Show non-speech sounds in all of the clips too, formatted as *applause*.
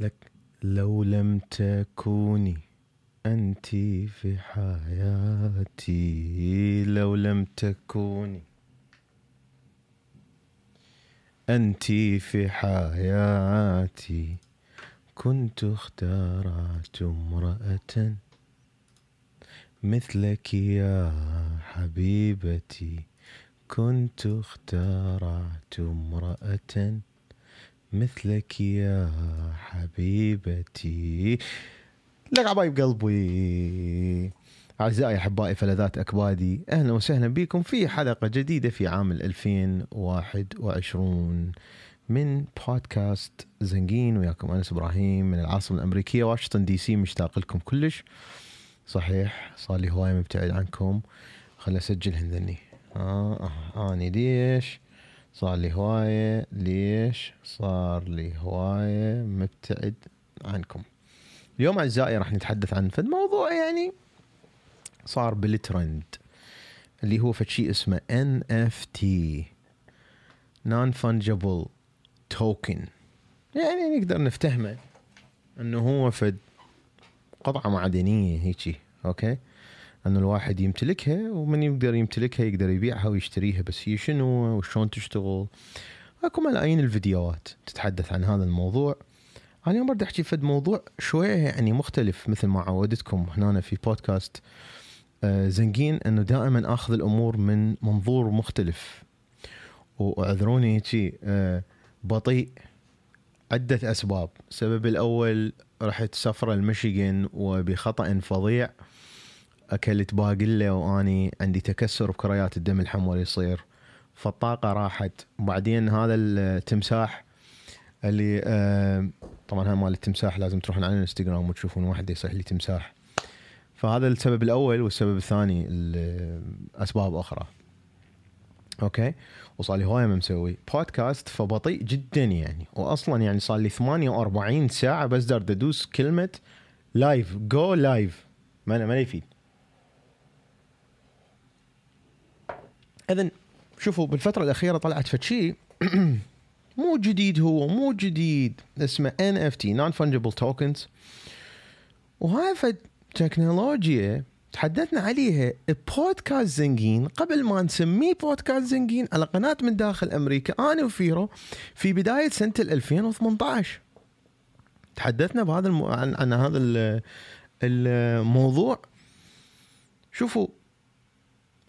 لك لو لم تكوني أنت في حياتي لو لم تكوني أنت في حياتي كنت اختارت امرأة مثلك يا حبيبتي. كنت اختارت امرأة مثلك يا حبيبتي. لك عبايب قلبي. أعزائي أحبائي فلذات أكبادي أهلا وسهلا بكم في حلقة جديدة في عام 2021 من بودكاست زنقين وياكم أنس إبراهيم من العاصمة الأمريكية واشنطن دي سي مشتاق لكم كلش. صحيح صار لي هواية مبتعد عنكم. خل أسجل هندني آه, آه أني ليش صار لي هواية. ليش صار لي هواية؟ مبتعد عنكم. اليوم أعزائي راح نتحدث عن فد موضوع يعني صار بالترند اللي هو فد شيء اسمه NFT non fungible token. يعني نقدر نفتهمه إنه هو فد قطعة معدنية هيجي أوكي؟ إنه الواحد يمتلكها ومن يقدر يمتلكها يقدر يبيعها ويشتريها بس هي شنو وشلون تشتغل؟ أكو ملايين الفيديوهات تتحدث عن هذا الموضوع. أنا اليوم بدي أحكي فد موضوع شوية يعني مختلف مثل ما عودتكم هنا في بودكاست آه، زنقين إنه دائما آخذ الأمور من منظور مختلف. وأعذروني هيك آه، بطيء. عدة أسباب. السبب الأول رحت سفرة المشيغن وبخطأ فظيع. أكلت باقلة وأني عندي تكسر بكريات الدم الحمولي يصير. فالطاقة راحت. وبعدين هذا التمساح اللي آه طبعا هذا مال التمساح لازم تروحون على الانستغرام وتشوفون واحد يصيح لي تمساح. فهذا السبب الأول والسبب الثاني اسباب أخرى. أوكي؟ وصار لي هواية ما مسوي. بودكاست فبطيء جدا يعني. واصلا يعني صار لي 48 ساعة بس دار أدوس كلمة live جو live ما ما يفيد. اذا شوفوا بالفترة الأخيرة طلعت فتشي *clears throat* مو جديد هو مو جديد اسمه NFT non fungible tokens. وهاي فد تكنولوجيا تحدثنا عليها بودكاست زنكين. قبل ما نسميه بودكاست زنكين على قناة من داخل أمريكا أنا وفيرو في بداية سنة 2018 تحدثنا بهذا الم... عن... عن هذا الموضوع. شوفوا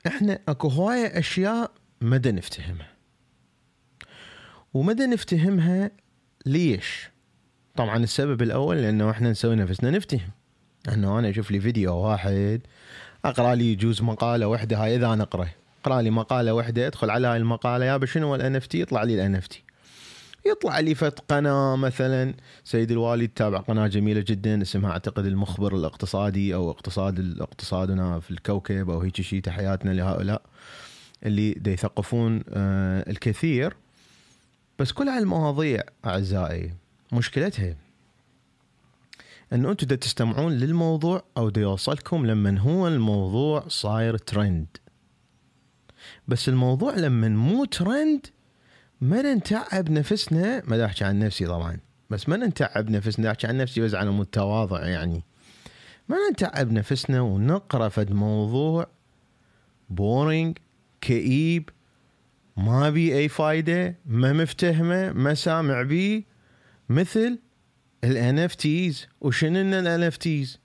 إحنا اكو هواية اشياء مدى نفتهمها. ومدى نفتهمها ليش؟ طبعا السبب الأول لأنه إحنا نسوي نفسنا نفتهم. إنه أنا أشوف لي فيديو واحد أقرأ لي يجوز مقالة واحدة هاي إذا أنا اقرا أقرأ لي مقالة واحدة أدخل على هاي المقالة يا شنو ال NFT يطلع لي ال NFT. يطلع لي فت قناة مثلا. سيد الوالد تابع قناة جميلة جدا اسمها أعتقد المخبر الاقتصادي أو اقتصاد اقتصادنا في الكوكب أو هيك شيء تحياتنا لهؤلاء اللي دا يثقفون آه الكثير. بس كل هالمواضيع أعزائي مشكلتها انه أنتم تستمعون للموضوع أو دا يوصلكم لما هو الموضوع صاير ترند بس الموضوع لما مو ترند ما نتعب نفسنا ما أحكي عن نفسي طبعا بس ما نتعب نفسنا أحكي عن نفسي بس على مود تواضع يعني. ما نتعب نفسنا ونقرأ فد موضوع boring كئيب ما بي أي فايدة ما مفتهمة ما سامع بيه مثل ال NFTs وشنو ال NFTs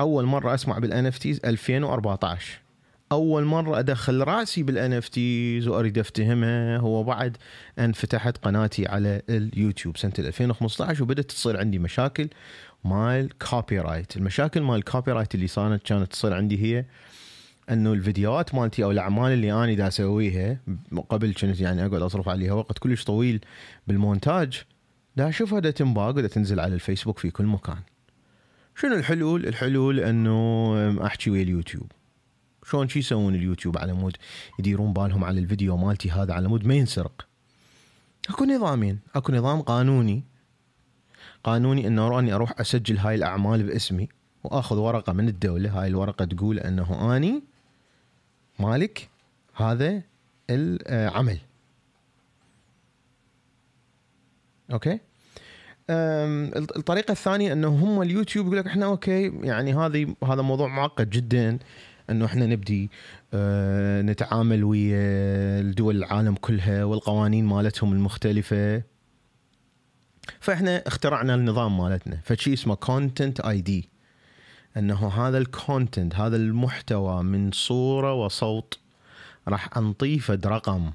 أول مرة أسمع بال NFTs 2014 أول مرة أدخل رأسي بال NFT واريد افتهمها هو بعد أن فتحت قناتي على اليوتيوب سنة 2015 وبدأت تصير عندي مشاكل مال copyright المشاكل مال ال copyright اللي صارت كانت تصير عندي هي أنه الفيديوهات مالتي أو الأعمال اللي أنا دا أسويها قبل كنت يعني أقعد أصرف عليها وقت كلش طويل بالمونتاج دا أشوفها دا تنباق ودا تنزل على الفيسبوك في كل مكان. شنو الحلول؟ الحلول أنه أحكي ويا اليوتيوب. شلون شي يسوون اليوتيوب على مود يديرون بالهم على الفيديو مالتي هذا على مود ما ينسرق اكو نظامين. اكو نظام قانوني. قانوني إنه اني أروح أسجل هاي الأعمال باسمي وأخذ ورقة من الدولة. هاي الورقة تقول إنه أني مالك هذا العمل. Okay؟ الطريقة الثانية إنه هم اليوتيوب يقول لك إحنا okay يعني هذه هذا موضوع معقد جدا. انه إحنا نبدي أه، نتعامل ويا الدول العالم كلها والقوانين مالتهم المختلفة. فاحنا اخترعنا النظام مالتنا. فشي اسمه Content ID انه هذا ال content هذا المحتوى من صورة وصوت راح انضيف رقم.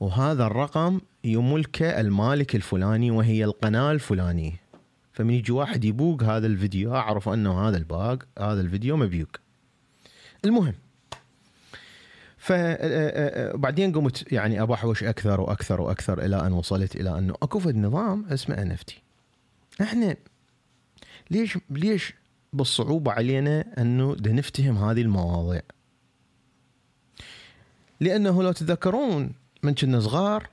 وهذا الرقم يملكه المالك الفلاني وهي القناة الفلانية. فمن يجي واحد يبوق هذا الفيديو أعرف أنه هذا الباق هذا الفيديو مبيوق. المهم. فبعدين قمت يعني ابحوش أكثر وأكثر وأكثر إلى أن وصلت إلى أنه أكو فد نظام اسمه ان إحنا ليش ليش بالصعوبة علينا أنه نفتهم هذه المواضيع؟ لأنه لو تتذكرون من كنا صغار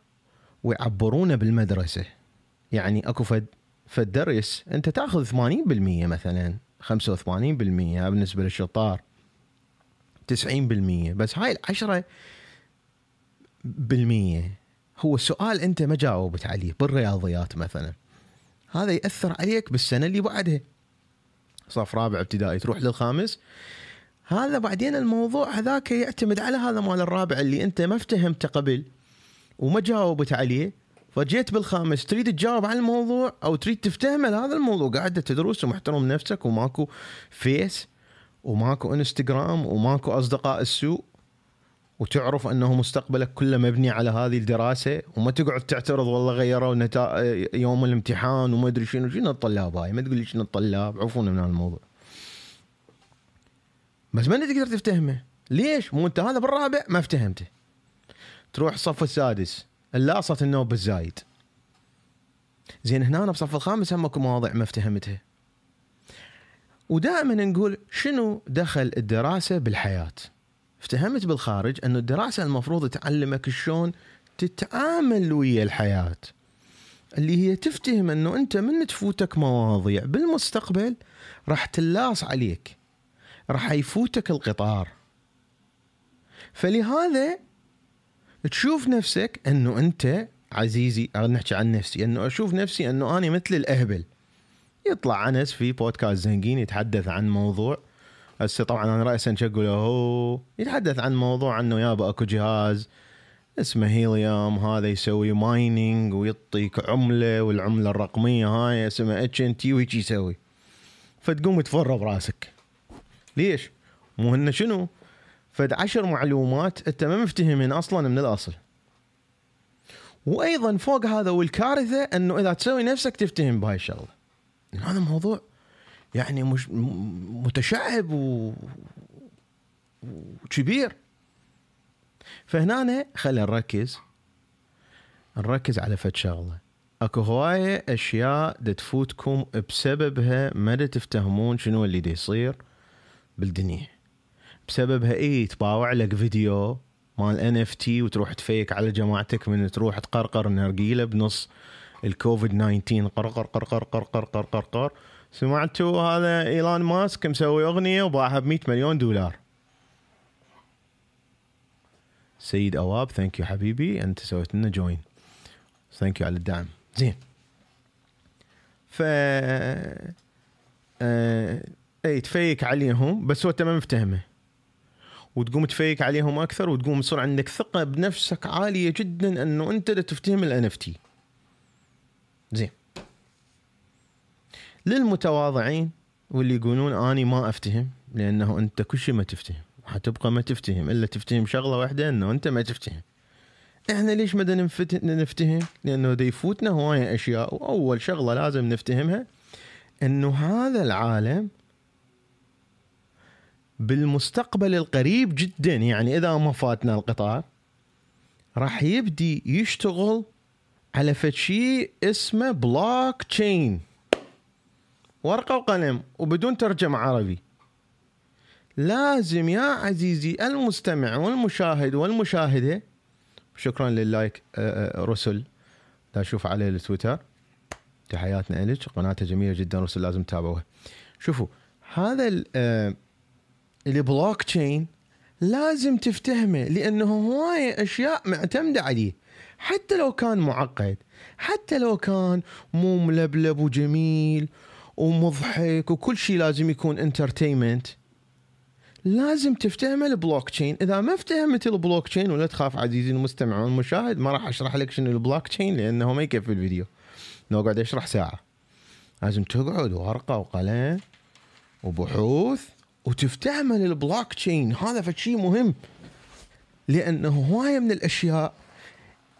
ويعبرونا بالمدرسة. يعني أكو فد فد درس أنت تاخذ 80% مثلا 85% بالنسبة للشطار. 90% بس هاي العشرة بالمية. هو السؤال أنت ما جاوبت عليه بالرياضيات مثلا. هذا يأثر عليك بالسنة اللي بعدها. صف رابع ابتدائي تروح للخامس. هذا بعدين الموضوع هذاك يعتمد على هذا مال الرابع اللي أنت ما افتهمته قبل وما جاوبت عليه. فجيت بالخامس تريد تجاوب على الموضوع أو تريد تفتهم هذا الموضوع. قاعد تدرس ومحترم نفسك وماكو فيس وماكو انستغرام وماكو أصدقاء السوء وتعرف أنه مستقبلك كله مبني على هذه الدراسة وما تقعد تعترض والله غيروا يوم الامتحان وما أدري شنو شنو الطلاب هاي؟ ما تقول لي شنو الطلاب؟ عفونا من الموضوع بس ما تقدر تفتهمه؟ ليش؟ مو أنت هذا بالرابع ما افتهمته. تروح الصف السادس اللاصت النوب الزايد زين هنا أنا بصف الخامس هم اكو مواضيع ما افتهمتها. ودائما نقول شنو دخل الدراسة بالحياة؟ افتهمت بالخارج أنه الدراسة المفروض تعلمك شلون تتعامل ويا الحياة. اللي هي تفتهم أنه أنت من تفوتك مواضيع بالمستقبل راح تلاص عليك راح يفوتك القطار. فلهذا تشوف نفسك أنه أنت عزيزي نحكي عن نفسي أنه أشوف نفسي أنه أنا مثل الأهبل. يطلع أنس في بودكاست زنكين يتحدث عن موضوع. هسه طبعا أنا راسا أقول هو يتحدث عن موضوع انه يابا أكو جهاز اسمه هيليوم هذا يسوي mining ويعطيك عملة والعملة الرقمية هاي اسمها HNT ويجي يسوي. فتقوم تفر براسك ليش؟ مو هن شنو؟ فد عشر معلومات أنت ما مفتهمين أصلا من الأصل. وأيضا فوق هذا والكارثة إنه إذا تسوي نفسك تفتهم بهاي الشغلة. هذا موضوع يعني مش متشعب و... وكبير. فهنا خلينا نركز نركز على فد شغلة. أكو هواية أشياء تفوتكم بسببها ما تفتهمون شنو اللي دا يصير بالدنيا. بسببها اي تباوع لك فيديو مال NFT وتروح تفيك على جماعتك من تروح تقرقر نرجيله بنص. الكوفيد 19 قرقر قرقر قرقر قرقر قرقر سمعتوا هذا ايلون ماسك مسوي أغنية وباعها ب 100 مليون دولار. سيد أواب thank you حبيبي أنت سويت لنا join thank you على الدعم. زين. ف آه... اي تفيك عليهم بس هو انت ما مفتهمه. وتقوم تفيك عليهم أكثر وتقوم يصير عندك ثقة بنفسك عالية جدا أنه أنت تفتهم ال NFT زين. للمتواضعين واللي يقولون أني ما أفتهم لأنه أنت كل شيء ما تفتهم. حتبقى ما تفتهم إلا تفتهم شغلة واحدة إنه أنت ما تفتهم. إحنا ليش ما نفتهم؟ لأنه دا يفوتنا هواية أشياء وأول شغلة لازم نفتهمها إنه هذا العالم بالمستقبل القريب جدا يعني إذا ما فاتنا القطار راح يبدي يشتغل على فد شيء اسمه بلوك تشين ورقة وقلم وبدون ترجمة عربي. لازم يا عزيزي المستمع والمشاهد والمشاهدة شكرا لل like آه، آه، رسل. لا أشوف عليه التويتر. تحياتنا لك قناته جميلة جدا رسل لازم تتابعوها. شوفوا هذا البلوك تشين لازم تفتهمه لأنه هواية أشياء معتمدة عليه. حتى لو كان معقد حتى لو كان مو ملبلب وجميل ومضحك وكل شيء لازم يكون entertainment لازم تفتهم البلوك تشين إذا ما افتهمت البلوك تشين ولا تخاف عزيزي المستمع والمشاهد ما راح أشرح لك شنو البلوك تشين لأنه ما يكفي الفيديو. نقعد أشرح ساعة. لازم تقعد ورقة وقلم وبحوث وتفتهم البلوك تشين هذا فشي مهم. لأنه هواية من الأشياء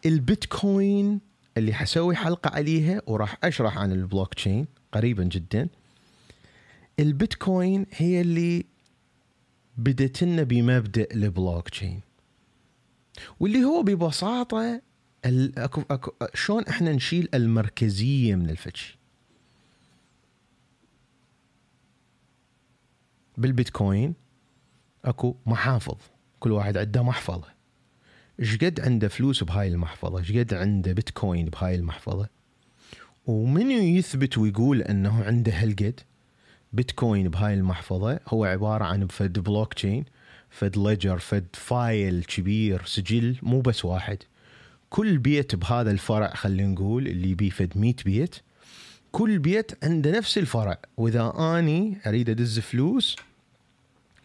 البيتكوين اللي حسوي حلقة عليها وراح أشرح عن البلوك تشين قريبا جدا. البيتكوين هي اللي بدت لنا بمبدأ البلوك تشين واللي هو ببساطة أكو أكو شلون إحنا نشيل المركزية من الفتش بالبيتكوين أكو محافظ كل واحد عنده محفظة. إيش قد عنده فلوس بهاي المحفظة؟ إيش قد عنده بيتكوين بهاي المحفظة؟ ومن يثبت ويقول إنه عنده هالقد بيتكوين بهاي المحفظة؟ هو عبارة عن فد بلوك تشين فد ledger فد file كبير سجل مو بس واحد. كل بيت بهذا الفرع خلينا نقول اللي بيه فد 100 بيت كل بيت عنده نفس الفرع. وإذا آني أريد أدز فلوس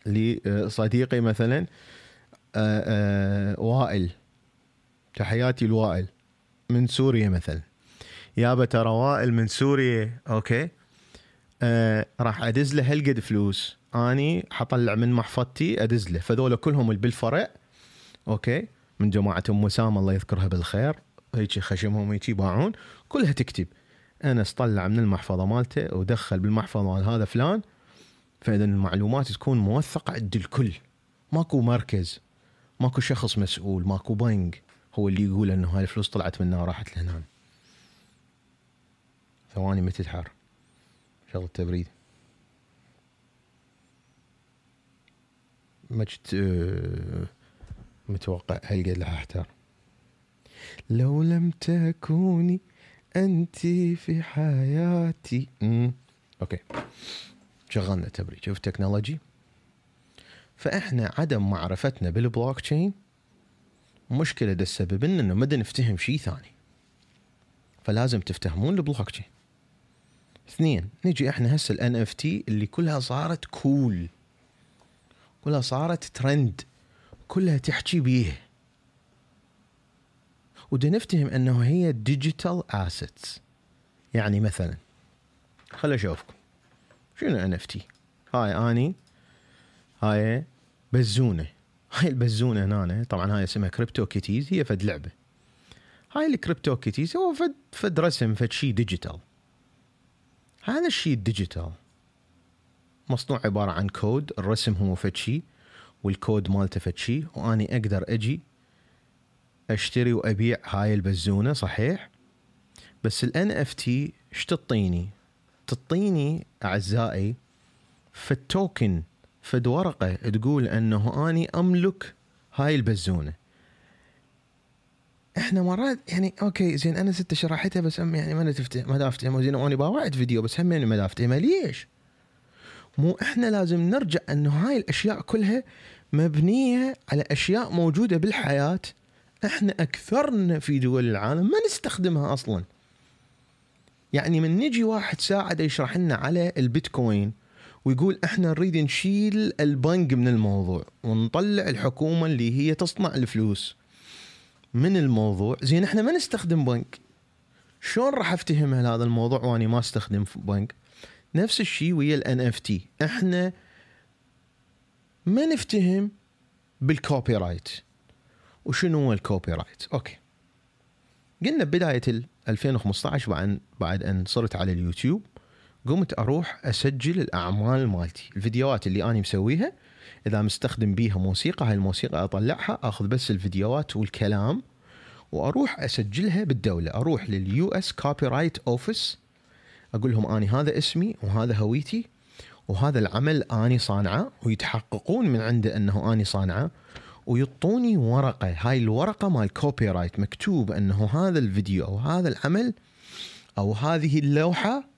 لصديقي مثلا وائل. تحياتي لوائل من سوريا مثلا يابا ترى وائل من سوريا. okay. آه راح أدز له هالقد فلوس. أني حطلع من محفظتي أدز له. فذولا كلهم اللي بالفرع. okay. من جماعة أم وسام الله يذكرها بالخير. هيك خشمهم هيك يباعون. كلها تكتب. أنا اطلع من المحفظة مالته ودخل بالمحفظة مال هذا فلان. فإذا المعلومات تكون موثقة عند الكل. ماكو مركز. ماكو شخص مسؤول ماكو بنك هو اللي يقول إنه هاي الفلوس طلعت من هنا وراحت لهنا. ثواني متى تحر؟ شغل التبريد ما كنت آه، متوقع هالقد راح أحتار. لو لم تكوني أنت في حياتي. okay. شغلنا تبريد. شوف technology فإحنا عدم معرفتنا بالبلوك تشين مشكلة ده السبب إنه ما نفتهم شيء ثاني. فلازم تفتهمون البلوك تشين اثنين نجي إحنا هسه ال NFT اللي كلها صارت cool كلها صارت ترند كلها تحكي بيه. ودا نفتهم إنه هي digital assets يعني مثلا خل أشوفكم. شنو NFT هاي أني. هاي بزونة. هاي البزونة هنا طبعا هاي اسمها CryptoKitties هي فد لعبة. هاي ال CryptoKitties هو فد فد رسم فد شيء digital. هذا الشيء ال digital مصنوع عبارة عن كود الرسم هو فد شيء والكود مالته فد شيء وأني أقدر أجي أشتري وأبيع هاي البزونة صحيح؟ بس ال NFT إيش تعطيني؟ تعطيني أعزائي فد token فد ورقة تقول أنه أني أملك هاي البزونة إحنا مرات يعني okay زين أنا ست شرحتها بس هم يعني ما تفتح ما افتهم زين وأنا باوعت فيديو بس هم يعني ما افتهمها ليش؟ مو إحنا لازم نرجع انه هاي الأشياء كلها مبنية على أشياء موجودة بالحياة إحنا أكثرنا في دول العالم ما نستخدمها أصلا. يعني من نجي واحد ساعه يشرح لنا على البيتكوين ويقول إحنا نريد نشيل البنك من الموضوع ونطلع الحكومة اللي هي تصنع الفلوس. من الموضوع؟ زين إحنا ما نستخدم بنك؟ شلون راح أفتهم هذا الموضوع وأني ما أستخدم بنك؟ نفس الشيء ويا ال NFT. إحنا ما نفتهم بال copyright وشنو هو ال copyright okay. قلنا بداية 2015 بعد بعد أن صرت على اليوتيوب. قمت أروح أسجل الأعمال مالتي. الفيديوهات اللي أنا مسويها إذا مستخدم بيها موسيقى هاي الموسيقى أطلعها أخذ بس الفيديوهات والكلام وأروح أسجلها بالدولة. أروح لل US Copyright Office أقول لهم اني هذا اسمي وهذا هويتي وهذا العمل اني صانعه ويتحققون من عنده أنه اني صانعه ويعطوني ورقة. هاي الورقة مال copyright مكتوب أنه هذا الفيديو أو هذا العمل أو هذه اللوحة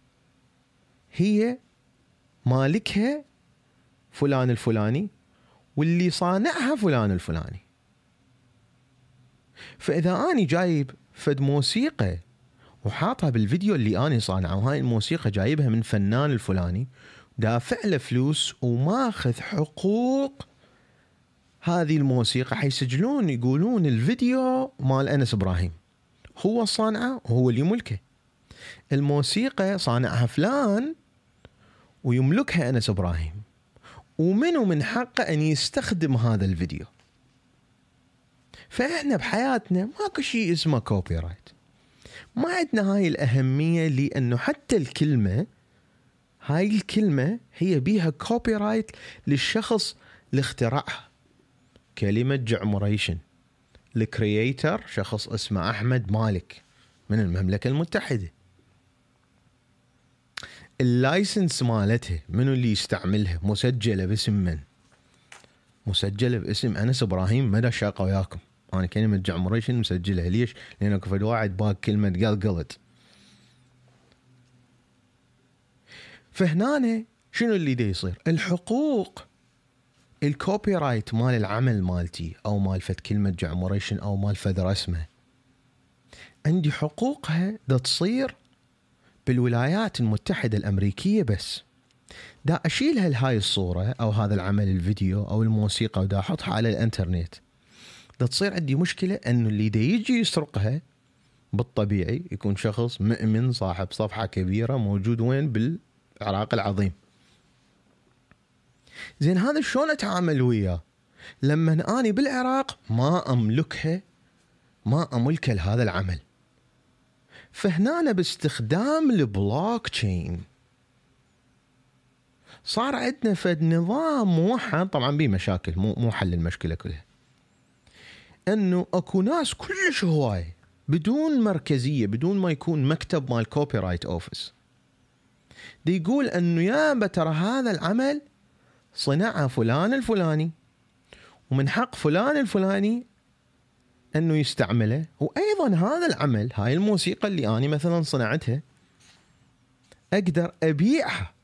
هي مالكها فلان الفلاني واللي صانعها فلان الفلاني. فإذا آني جايب فد موسيقى وحاطها بالفيديو اللي آني صانعه وهاي الموسيقى جايبها من فنان الفلاني دافع له فلوس وماخذ حقوق هذه الموسيقى. حيسجلون يقولون الفيديو مال أنس إبراهيم. هو صانعه وهو اللي يملكه الموسيقى صانعها فلان ويملكها أنس إبراهيم. ومنو من حقه أن يستخدم هذا الفيديو. فإحنا بحياتنا ماكو شيء اسمه copyright ما عندنا هاي الأهمية لأنه حتى الكلمة هاي الكلمة هي بيها copyright للشخص اللي اخترعها كلمة جعمريشن. ال creator شخص اسمه أحمد مالك من المملكة المتحدة. ال license مالتها منو اللي يستعملها؟ مسجلة باسم من؟ مسجلة باسم أنس إبراهيم ما دا أتشاقه وياكم. أنا كلمه جعمريشن مسجلها. ليش؟ لأن أكو فد واحد باق كلمة قلقلت فهنا شنو اللي دا يصير؟ الحقوق. ال copyright مال العمل مالتي أو مال فد كلمة جعمريشن أو مال فد رسمه. عندي حقوقها دا تصير بالولايات المتحدة الأمريكية بس. دا اشيلها لهاي الصورة أو هذا العمل الفيديو أو الموسيقى ودا أحطها على الإنترنت. دا تصير عندي مشكلة إنه اللي دا يجي يسرقها بالطبيعي يكون شخص مؤمن صاحب صفحة كبيرة موجود وين؟ بالعراق العظيم. زين هذا شلون أتعامل وياه؟ لما اني بالعراق ما أملكها ما أملك لهذا العمل. فهنا باستخدام البلوك تشين صار عندنا فد نظام موحد طبعا به مشاكل مو مو حل المشكلة كلها. إنه أكو ناس كلش هواي بدون مركزية بدون ما يكون مكتب مال copyright office دي يقول إنه يا ترى هذا العمل صنعه فلان الفلاني ومن حق فلان الفلاني أنه يستعمله. وأيضا هذا العمل هاي الموسيقى اللي أني مثلا صنعتها أقدر أبيعها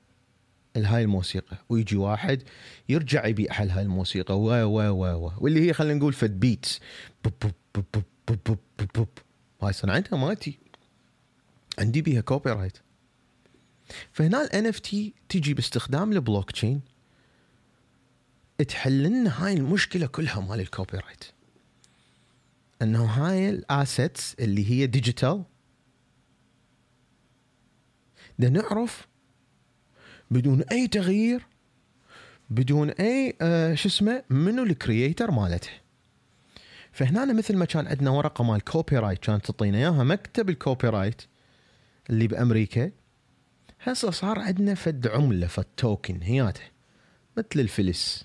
لهاي الموسيقى. ويجي واحد يرجع يبيع لهاي الموسيقى. و و و و واللي هي خلينا نقول فد beats هاي صنعتها مالتي. عندي بيها copyright فهنا ال NFT تجي باستخدام البلوك تشين تحل لنا هاي المشكلة كلها مال ال copyright إنه هاي ال assets اللي هي digital ده نعرف بدون أي تغيير بدون أي آه شو اسمه منو ال creator مالته. فهنا مثل ما كان عندنا ورقة مال copyright كانت تعطينا إياها مكتب ال copyright اللي بأمريكا. هسه صار عندنا فد عملة فد توكن هياته مثل الفلس.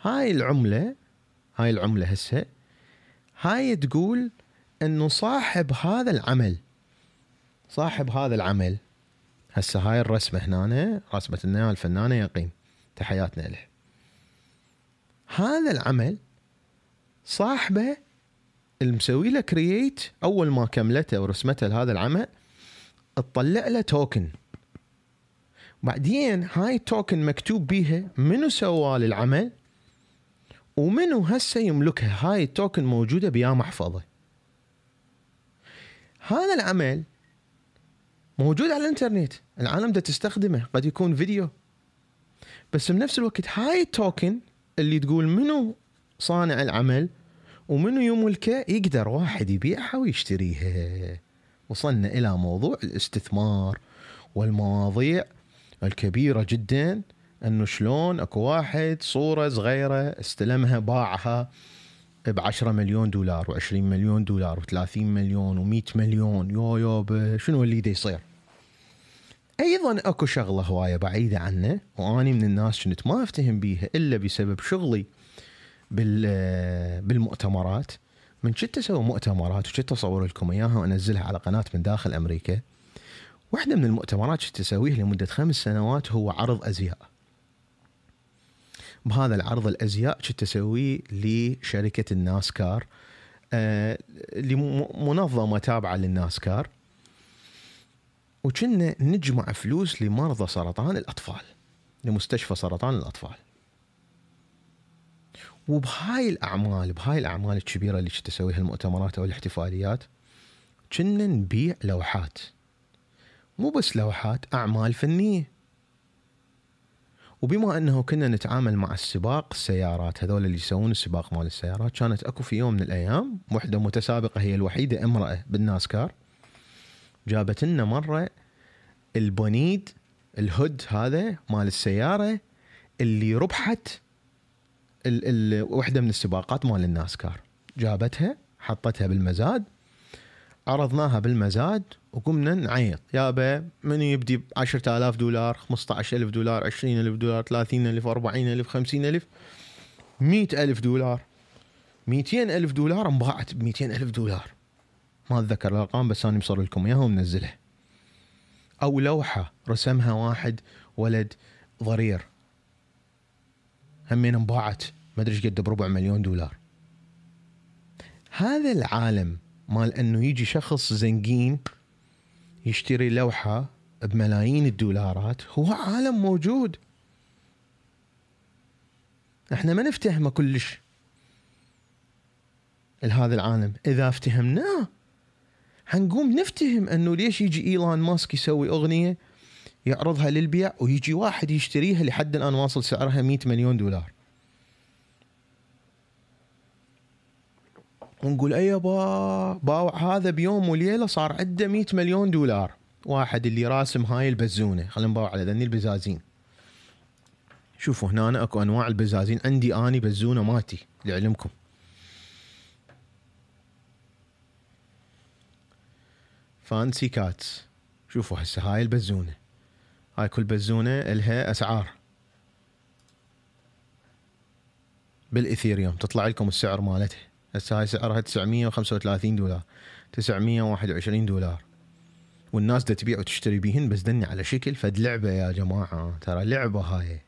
هاي العملة هاي العملة هسه هاي تقول إنه صاحب هذا العمل صاحب هذا العمل. هسه هاي الرسمة هنا رسمة لنا الفنانه يقين تحياتنا له. هذا العمل صاحبه المسوي له كرييت أول ما كملته ورسمته لهذا العمل تطلع له توكن بعدين هاي التوكن مكتوب بيها منو سوى العمل ومنو هسه يملكها هاي التوكن موجودة بيا محفظة؟ هذا العمل موجود على الانترنت العالم ده تستخدمه قد يكون فيديو. بس بنفس الوقت هاي التوكن اللي تقول منو صانع العمل ومنو يملكه يقدر واحد يبيعها ويشتريها. وصلنا إلى موضوع الاستثمار والمواضيع الكبيرة جدا. إنه شلون أكو واحد صورة صغيرة استلمها باعها ب 10 مليون دولار و20 مليون دولار و30 مليون و100 مليون. يو يو شنو اللي دا يصير؟ أيضا أكو شغلة هواية بعيدة عنه وأني من الناس كنت ما أفتهم بيها إلا بسبب شغلي بال بالمؤتمرات. من كنت أسوي مؤتمرات وكنت أصور لكم إياها وأنزلها على قناة من داخل أمريكا. واحدة من المؤتمرات كنت أسويها لمدة خمس سنوات هو عرض أزياء. بهذا العرض الأزياء كنت اسويه لشركة الناسكار؟ آه لمنظمة تابعة للناسكار. وكنا نجمع فلوس لمرضى سرطان الأطفال لمستشفى سرطان الأطفال. وبهاي الأعمال بهاي الأعمال الكبيرة اللي كنت اسويها المؤتمرات أو الاحتفاليات كنا نبيع لوحات. مو بس لوحات أعمال فنية. وبما أنه كنا نتعامل مع السباق السيارات هذول اللي يسوون السباق مال السيارات كانت أكو في يوم من الأيام وحدة متسابقة هي الوحيدة امرأة بالناسكار جابت لنا مرة البونيد الهود هذا مال السيارة اللي ربحت ال ال وحدة من السباقات مال الناسكار. جابتها حطتها بالمزاد عرضناها بالمزاد وقمنا نعيط. يابا من يبدي ب 10000 دولار 15000 دولار 20000 دولار 30000 40000 50000 100000 دولار. 200000 دولار انباعت ب 200000 دولار. ما أتذكر الأرقام بس أنا مصور لكم إياها ومنزلها. أو لوحة رسمها واحد ولد ضرير. همين انباعت ما أدري إيش قد بربع مليون دولار. هذا العالم مال أنه يجي شخص زنقين يشتري لوحة بملايين الدولارات هو عالم موجود. إحنا ما نفتهمه كلش. لهذا العالم إذا افتهمناه حنقوم نفتهم أنه ليش يجي ايلون ماسك يسوي أغنية يعرضها للبيع ويجي واحد يشتريها لحد الآن واصل سعرها 100 مليون دولار. ونقول اي با باوع هذا بيوم وليلة صار عنده 100 مليون دولار. واحد اللي راسم هاي البزونة. خلينا نباوع على ذني البزازين. شوفوا هنا أنا أكو أنواع البزازين. عندي آني بزونة ماتي لعلمكم. Fancy cats شوفوا هسه هاي البزونة. هاي كل بزونة إلها أسعار. بال Ethereum. تطلع لكم السعر مالتها. هسه هاي سعرها 935 دولار 921 دولار. والناس دا تبيع وتشتري بيهن بس دني على شكل فد لعبة يا جماعة ترى لعبة هاي.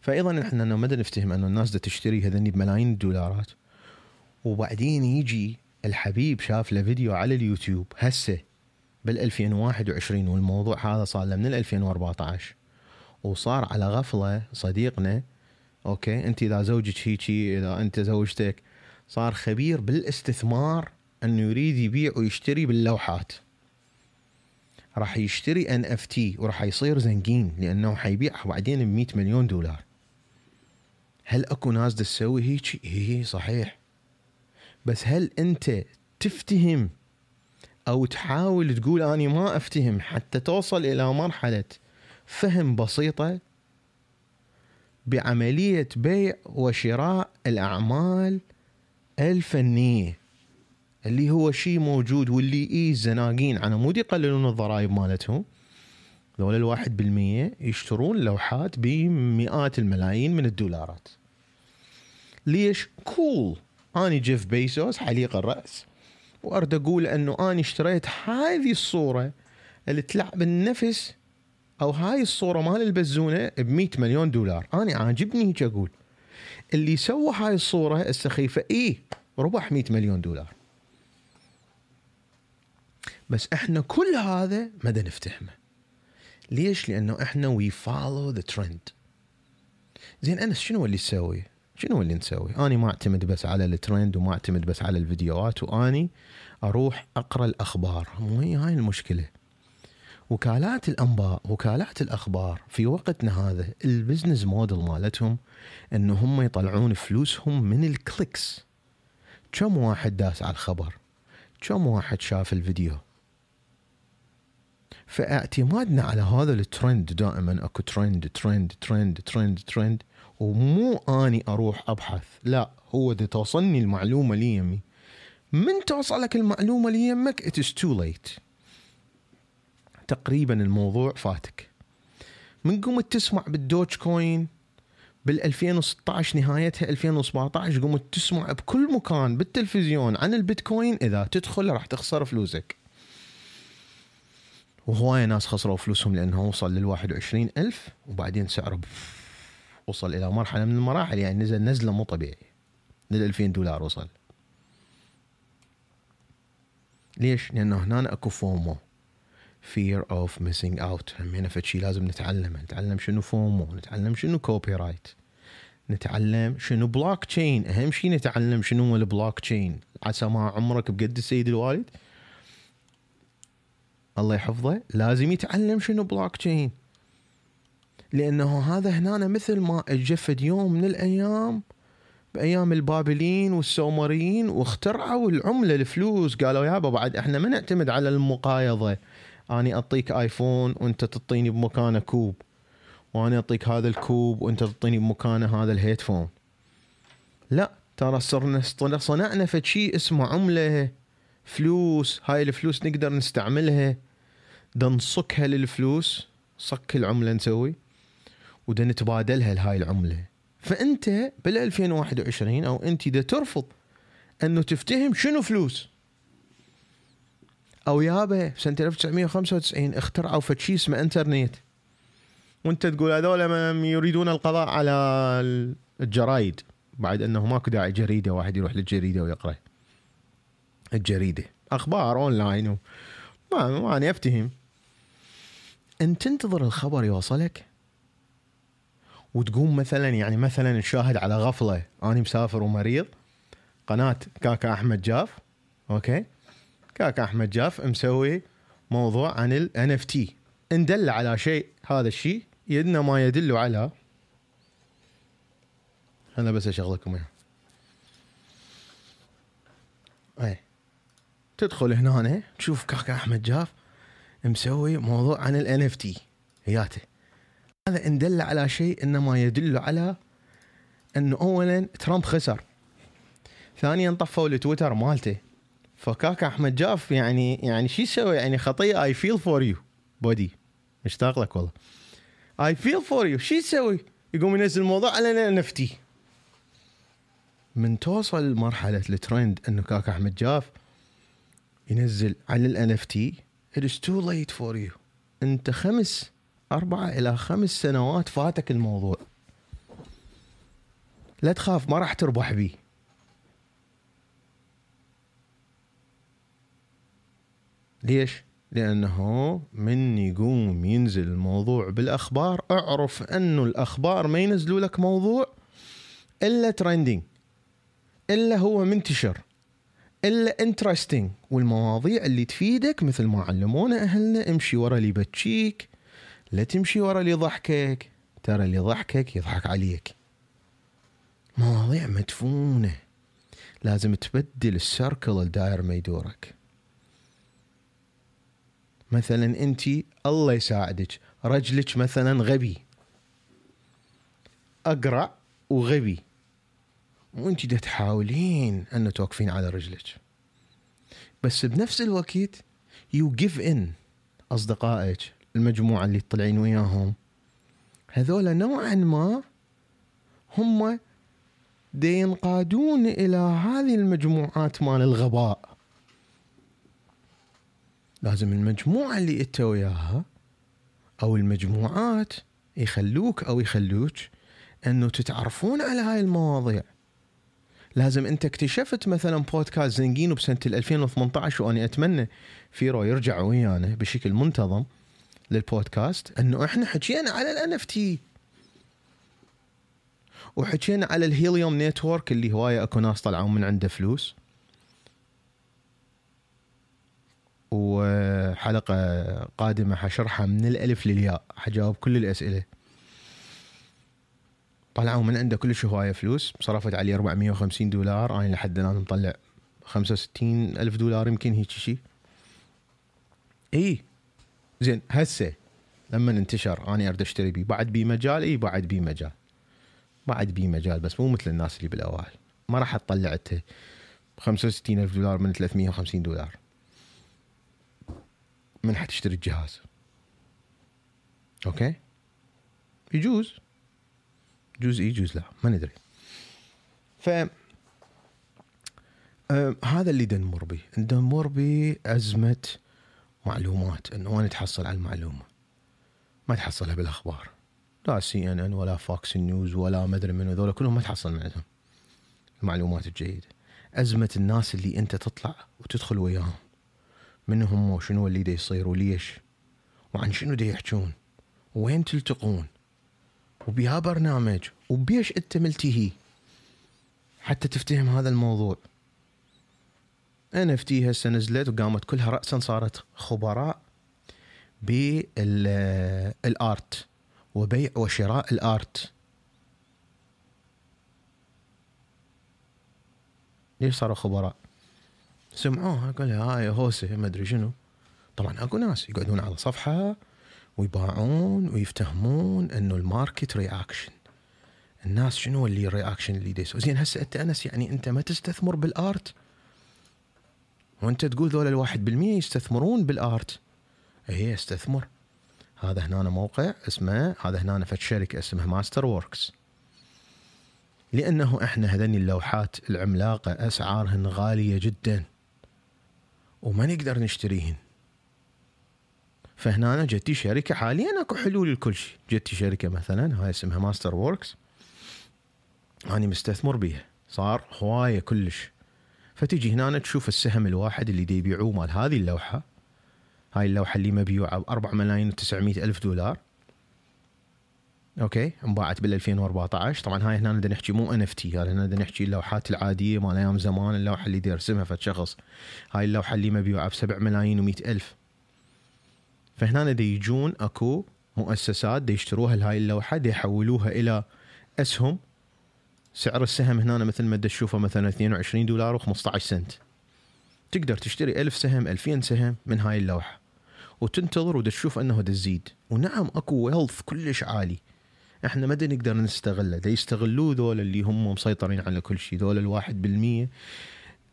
فايضا إحنا ما نفتهم أنه الناس دا تشتري هذني بملايين الدولارات. وبعدين يجي الحبيب شاف له فيديو على اليوتيوب هسه بال 2021 والموضوع هذا صار له من 2014 وصار على غفلة صديقنا أوكي أنت إذا زوجك هيجي إذا أنت زوجتك صار خبير بالاستثمار إنه يريد يبيع ويشتري باللوحات. راح يشتري NFT وراح يصير زنقين لأنه حيبيعها بعدين ب 100 مليون دولار. هل أكو ناس تسوي هيك؟ اي صحيح. بس هل أنت تفتهم أو تحاول تقول اني ما أفتهم حتى توصل إلى مرحلة فهم بسيطة؟ بعملية بيع وشراء الأعمال الفنية اللي هو شيء موجود واللي اي الزناقين على مود يقللون الضرائب مالتهم. ذول الواحد بالمية يشترون لوحات بمئات الملايين من الدولارات. ليش؟ كول اني جيف بيسوس حليق الرأس. وأرد أقول إنه اني اشتريت هذه الصورة اللي تلعب النفس أو هاي الصورة مال البزونة ب 100 مليون دولار. أنا عاجبني هيك أقول. اللي سوى هاي الصورة السخيفة اي ربح 100 مليون دولار. بس إحنا كل هذا ما نفتهمه. ليش؟ لأنه إحنا we follow the trend زين انس شنو اللي تسوي شنو اللي نسوي؟ اني ما أعتمد بس على الترند وما أعتمد بس على الفيديوهات وأني أروح أقرأ الأخبار. مو هي هاي المشكلة. وكالات الأنباء وكالات الأخبار في وقتنا هذا ال business model مالتهم إنه هم يطلعون فلوسهم من ال clicks كم واحد داس على الخبر؟ كم واحد شاف الفيديو؟ فاعتمادنا على هذا الترند دائما أكو trend trend trend trend trend ومو أني أروح أبحث. لا هو إذا توصلني المعلومة لي يمي. من توصلك المعلومة لي يمك؟ it's too late تقريبا الموضوع فاتك. من قمت تسمع بال Dogecoin بال 2016 نهايتها 2017 قمت تسمع بكل مكان بالتلفزيون عن البيتكوين. إذا تدخل راح تخسر فلوسك. وهواية ناس خسروا فلوسهم لأنه وصل لل 21 ألف وبعدين سعره وصل إلى مرحلة من المراحل يعني نزل نزلة مو طبيعية. لل 2000 دولار وصل. ليش؟ لأنه هنا أكو FOMO. Fear of missing out. همينه فد شيء لازم نتعلمه نتعلم شنو FOMO نتعلم شنو copyright نتعلم شنو بلوك تشين أهم شيء نتعلم شنو هو البلوك تشين عسى ما عمرك بقد السيد الوالد. الله يحفظه. لازم يتعلم شنو بلوك تشين لأنه هذا هنا مثل ما اجفد يوم من الأيام بأيام البابليين والسومريين واخترعوا العملة الفلوس. قالوا يابا بعد إحنا ما نعتمد على المقايضة. أني أعطيك iPhone وأنت تعطيني بمكانه كوب. وأنا أعطيك هذا الكوب وأنت تعطيني بمكانه هذا الهيدفون. لا ترى صرنا صنعنا فد شيء اسمه عملة فلوس. هاي الفلوس نقدر نستعملها. نصكها للفلوس صك العملة نسوي. ودا نتبادلها لهاي العملة. فأنت بال 2021 أو أنت دا ترفض أنه تفتهم شنو فلوس؟ أو يابا سنة 1995 اخترعوا فد شيء اسمه إنترنت. وأنت تقول هذول يريدون القضاء على الجرايد. بعد أنه ماكو داعي جريدة واحد يروح للجريدة ويقرأ. الجريدة. أخبار أونلاين و... ما أنا أفتهم. انت تنتظر الخبر يوصلك وتقوم مثلا يعني مثلا نشاهد على غفلة أنا مسافر ومريض قناة كاكا أحمد جاف أوكي؟ كاكا أحمد جاف مسوي موضوع عن ال NFT إن دل على شيء هذا الشيء يدنا ما يدل على. أنا بس أشغلكم إياه. اي تدخل هنا تشوف كاكا أحمد جاف مسوي موضوع عن ال NFT هياته. هذا إن دل على شيء انما يدل على إنه اولا ترامب خسر. ثانيا طفوا التويتر مالته. فكاكا أحمد جاف يعني يعني شو يسوي يعني خطيه I feel for you buddy مشتاق لك والله. I feel for you شو يسوي؟ يقوم ينزل الموضوع على NFT من توصل لمرحلة الترند إنه كاكا أحمد جاف ينزل على ال NFT it is too late for you. أنت خمس أربعة إلى خمس سنوات فاتك الموضوع. لا تخاف ما راح تربح بيه. ليش؟ لأنه من يقوم ينزل الموضوع بالأخبار. اعرف أنه الأخبار ما ينزلوا لك موضوع إلا trending إلا هو منتشر إلا interesting والمواضيع اللي تفيدك مثل ما علمونا أهلنا امشي ورا اللي يبكيك لا تمشي ورا اللي يضحكك. ترى اللي يضحكك يضحك عليك. مواضيع مدفونة. لازم تبدل السيركل الداير ما يدورك. مثلا انت الله يساعدك رجلك مثلا غبي. أقرع وغبي. وانت دا تحاولين أن توقفين على رجلك. بس بنفس الوقت يو جيف ان أصدقائك المجموعة اللي تطلعين وياهم. هذول نوعا ما هم ينقادون إلى هذه المجموعات مال الغباء. لازم المجموعة اللي أنت وياها أو المجموعات يخلوك أو يخلوك إنه تتعرفون على هاي المواضيع. لازم أنت اكتشفت مثلا بودكاست زنجينو بسنة 2018 وأنا أتمنى فيرو يرجع ويانا بشكل منتظم للبودكاست إنه إحنا حكينا على ال NFT وحكينا على ال Helium network اللي هواية أكو ناس طلعوا من عنده فلوس. وحلقة قادمة حشرحها من الألف للياء. حجاوب كل الأسئلة. طلعوا من عنده كل هواية فلوس. صرفت عليه 450 دولار. أنا لحد الآن مطلع 65 ألف دولار يمكن هيك شيء إي زين هسه لما انتشر أنا أريد أشتري بيه. بعد بي مجال؟ إي بعد بي مجال. بعد بي مجال بس مو مثل الناس اللي بالأوائل. ما راح اطلع ب 65 ألف دولار من 350 دولار. من حتشتري الجهاز. أوكي؟ يجوز. يجوز يجوز لا ما ندري. ف هذا اللي دنمر بيه دنمر بأزمة معلومات إنه ما نتحصل على المعلومة؟ ما تحصلها بالأخبار. لا سي إن إن ولا فوكس نيوز ولا ما أدري من هذول كلهم ما تحصل من عندهم المعلومات الجيدة. أزمة الناس اللي أنت تطلع وتدخل وياهم. من هم وشنو اللي دا يصير وليش وعن شنو دي يحجون؟ وين تلتقون؟ وبيها برنامج وبيش انت ملتهي حتى تفتهم هذا الموضوع. NFT هسه نزلت وقامت كلها راسا صارت خبراء بال art وبيع وشراء ال art. ليش صاروا خبراء؟ سمعوها قال هاي هوسة ما أدري شنو. طبعا أكو ناس يقعدون على صفحة ويباعون ويفتهمون إنه ال market reaction الناس شنو اللي ال reaction اللي ديسوون زين هسه أنت أنس يعني أنت ما تستثمر بال art. وأنت تقول ذول الواحد بالمية يستثمرون بال art. هي استثمر. هذا هنا موقع اسمه هذا هنا فد شركة اسمها Masterworks. لأنه إحنا هذني اللوحات العملاقة أسعارهن غالية جدا. وما نقدر نشتريهن. فهنا جتي شركة حاليا أكو حلول لكل شيء. جتي شركة مثلا هاي اسمها Masterworks. أنا مستثمر بيها. صار هواية كلش. فتجي هنا تشوف السهم الواحد اللي دي يبيعوه مال هذه اللوحة. هاي اللوحة اللي مبيوعة ب 4 ملايين و900 ألف دولار. أوكي انباعت بال 2014 طبعا هاي هنا بدنا نحكي مو NFT هنا بدنا نحكي اللوحات العادية مال أيام زمان اللوحة اللي يرسمها فد شخص. هاي اللوحة اللي مبيوعه ب 7 ملايين و100 ألف. فهنا دي يجون أكو مؤسسات دي يشتروها لهاي اللوحة دي يحولوها إلى أسهم. سعر السهم هنا مثل ما تشوفه مثلا 22 دولار و15 سنت. تقدر تشتري ألف سهم 2000 سهم من هاي اللوحة. وتنتظر وتشوف أنه تزيد. ونعم أكو ويلث كلش عالي. إحنا ما نقدر نستغله. يستغلوه ذول اللي هم مسيطرين على كل شيء ذول الواحد بالمية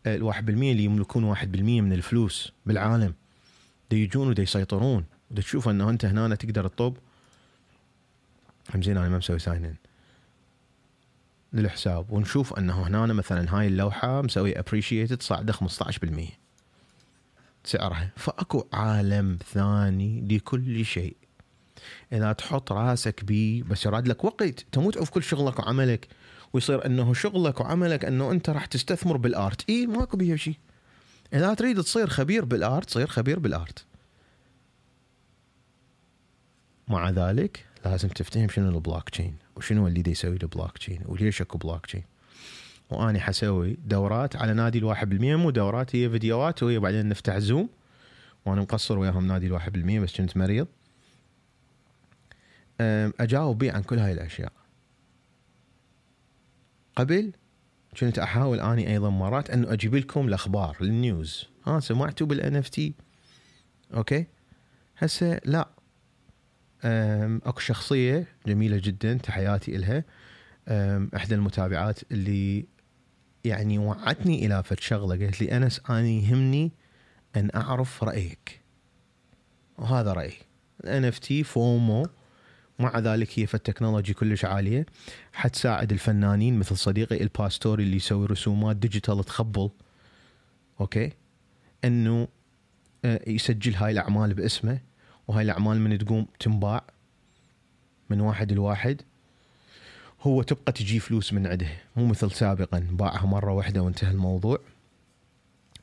الواحد بالمية اللي يملكون واحد بالمية من الفلوس بالعالم. دا يجون ودا يسيطرون. ودا تشوف أنه أنت هنا تقدر تطب. زين أنا ما مسوي sign in للحساب. ونشوف أنه هنا مثلا هاي اللوحة مسوي appreciated صاعدة 15% سعرها. فأكو عالم ثاني لكل شيء. إذا تحط راسك بيه بس يراد لك وقت تموت في كل شغلك وعملك ويصير إنه شغلك وعملك إنه أنت راح تستثمر بال art. اي ماكو بيها شيء. إذا تريد تصير خبير بال art تصير خبير بال art. مع ذلك لازم تفتهم شنو البلوك تشين وشنو اللي دي يسوي البلوك تشين وليش أكو بلوك تشين واني حسوي دورات على نادي الواحد بالمية مو دورات هي فيديوهات وهي بعدين نفتح زوم وأنا مقصر وياهم نادي الواحد بالمية بس كنت مريض. أجاوب بيه عن كل هاي الأشياء. قبل كنت أحاول أني أيضا مرات انه أجيب لكم الأخبار ال news. ها سمعتوا بال NFT؟ okay. هسه لا. أكو شخصية جميلة جدا تحياتي إلها. إحدى المتابعات اللي يعني وعتني إلى فد شغلة. قالت لي أنس أني يهمني أن أعرف رأيك. وهذا رأيي. الان إف تي فومو. مع ذلك هي فالتكنولوجي كلش عالية. حتساعد الفنانين مثل صديقي الباستوري اللي يسوي رسومات digital تخبل. okay؟ إنه آه، يسجل هاي الأعمال باسمه وهاي الأعمال من تقوم تنباع من واحد لواحد. هو تبقى تجي فلوس من عنده مو مثل سابقا باعها مرة واحدة وانتهى الموضوع.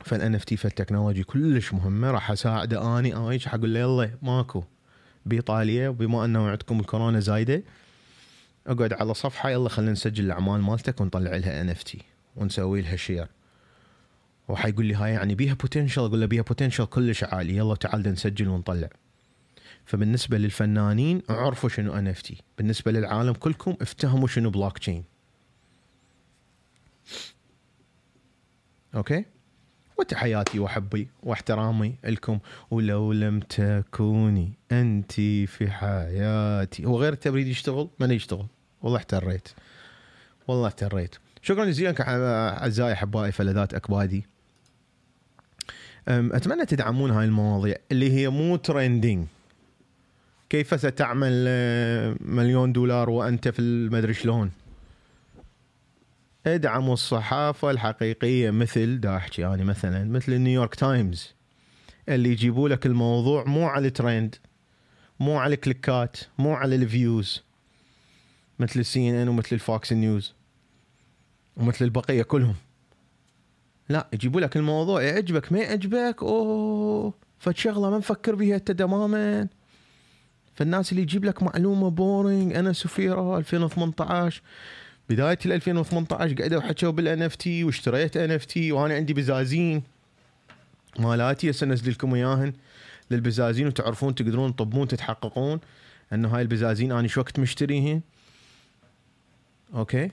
فال NFT فد technology كلش مهمة راح أساعده. آني آيش أقول له يلا ماكو. بإيطاليا وبما أنه عندكم الكورونا زايدة أقعد على صفحة يلا خلينا نسجل الأعمال مالتك ونطلع لها NFT ونسوي لها share وحيقول لي هاي يعني بيها potential أقول له بيها potential كلش عالي يلا تعال نسجل ونطلع. فبالنسبة للفنانين عرفوا شنو NFT. بالنسبة للعالم كلكم افتهموا شنو بلوك تشين okay؟ وتحياتي وحبي واحترامي لكم ولو لم تكوني أنت في حياتي. هو غير التبريد يشتغل؟ من يشتغل؟ والله احتريت. والله احتريت. شكرا جزيلا أعزائي أحبائي فلذات أكبادي. أتمنى تدعمون هاي المواضيع اللي هي مو trending كيف ستعمل مليون دولار وأنت في المدري شلون؟ ادعموا الصحافة الحقيقية مثل دا احكي يعني مثلا مثل النيويورك تايمز اللي يجيبوا لك الموضوع مو على الترند مو على الكليكات مو على الفيوز مثل السي إن إن ومثل الفوكس نيوز ومثل البقية كلهم. لا يجيبوا لك الموضوع يعجبك ما يعجبك أوه فشغلة ما نفكر بها أنت تماما. فالناس اللي يجيب لك معلومة بورينج أنا سفيرة 2018 بداية ال 2018 قعدوا حكوا بال NFT واشتريت NFT وأنا عندي بزازين. مالاتي هسه انزل لكم إياهن للبزازين وتعرفون تقدرون تطبون تتحققون انه هاي البزازين أنا شو وقت مشتريهن. أوكي؟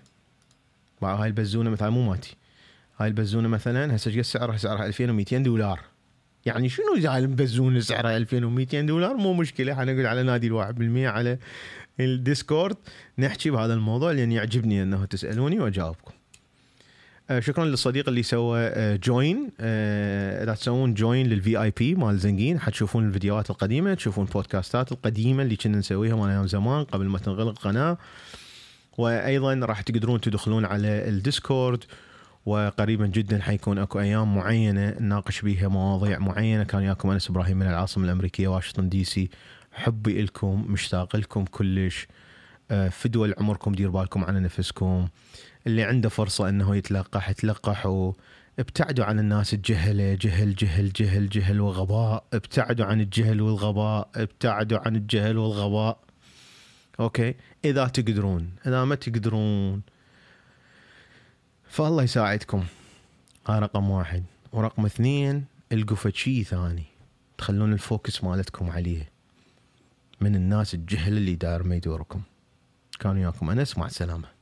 هاي البزونة مثلا مو مالتي هاي البزونة مثلا هسه قد سعرها؟ سعرها 2200 دولار. يعني شنو جاي البزونة سعرها 2200 دولار؟ مو مشكلة. حنقول على نادي الواحد بالمية على ال Discord نحكي بهذا الموضوع لأن يعجبني أنه تسألوني وأجاوبكم. آه شكرا للصديق اللي سوى آه join آه إذا تسوون join لل VIP مال زنقين حتشوفون الفيديوهات القديمة تشوفون بودكاستات القديمة اللي كنا نسويها مال أيام زمان قبل ما تنغلق القناة. وأيضا راح تقدرون تدخلون على ال Discord وقريبا جدا حيكون أكو أيام معينة نناقش بيها مواضيع معينة. كان ياكم أنس إبراهيم من العاصمة الأمريكية واشنطن دي سي. حبي لكم مشتاق لكم كلش. فدوى عمركم دير بالكم على نفسكم. اللي عنده فرصة إنه يتلقح تلقحوا ابتعدوا عن الناس الجهلة جهل جهل جهل جهل وغباء. ابتعدوا عن الجهل والغباء. ابتعدوا عن الجهل والغباء. أوكي؟ إذا تقدرون إذا ما تقدرون. فالله يساعدكم. هذا رقم واحد. ورقم اثنين القوا شيء ثاني. تخلون الفوكس مالتكم عليه. من الناس الجهل اللي داير ما يدوركم كان وياكم. انس مع السلامة.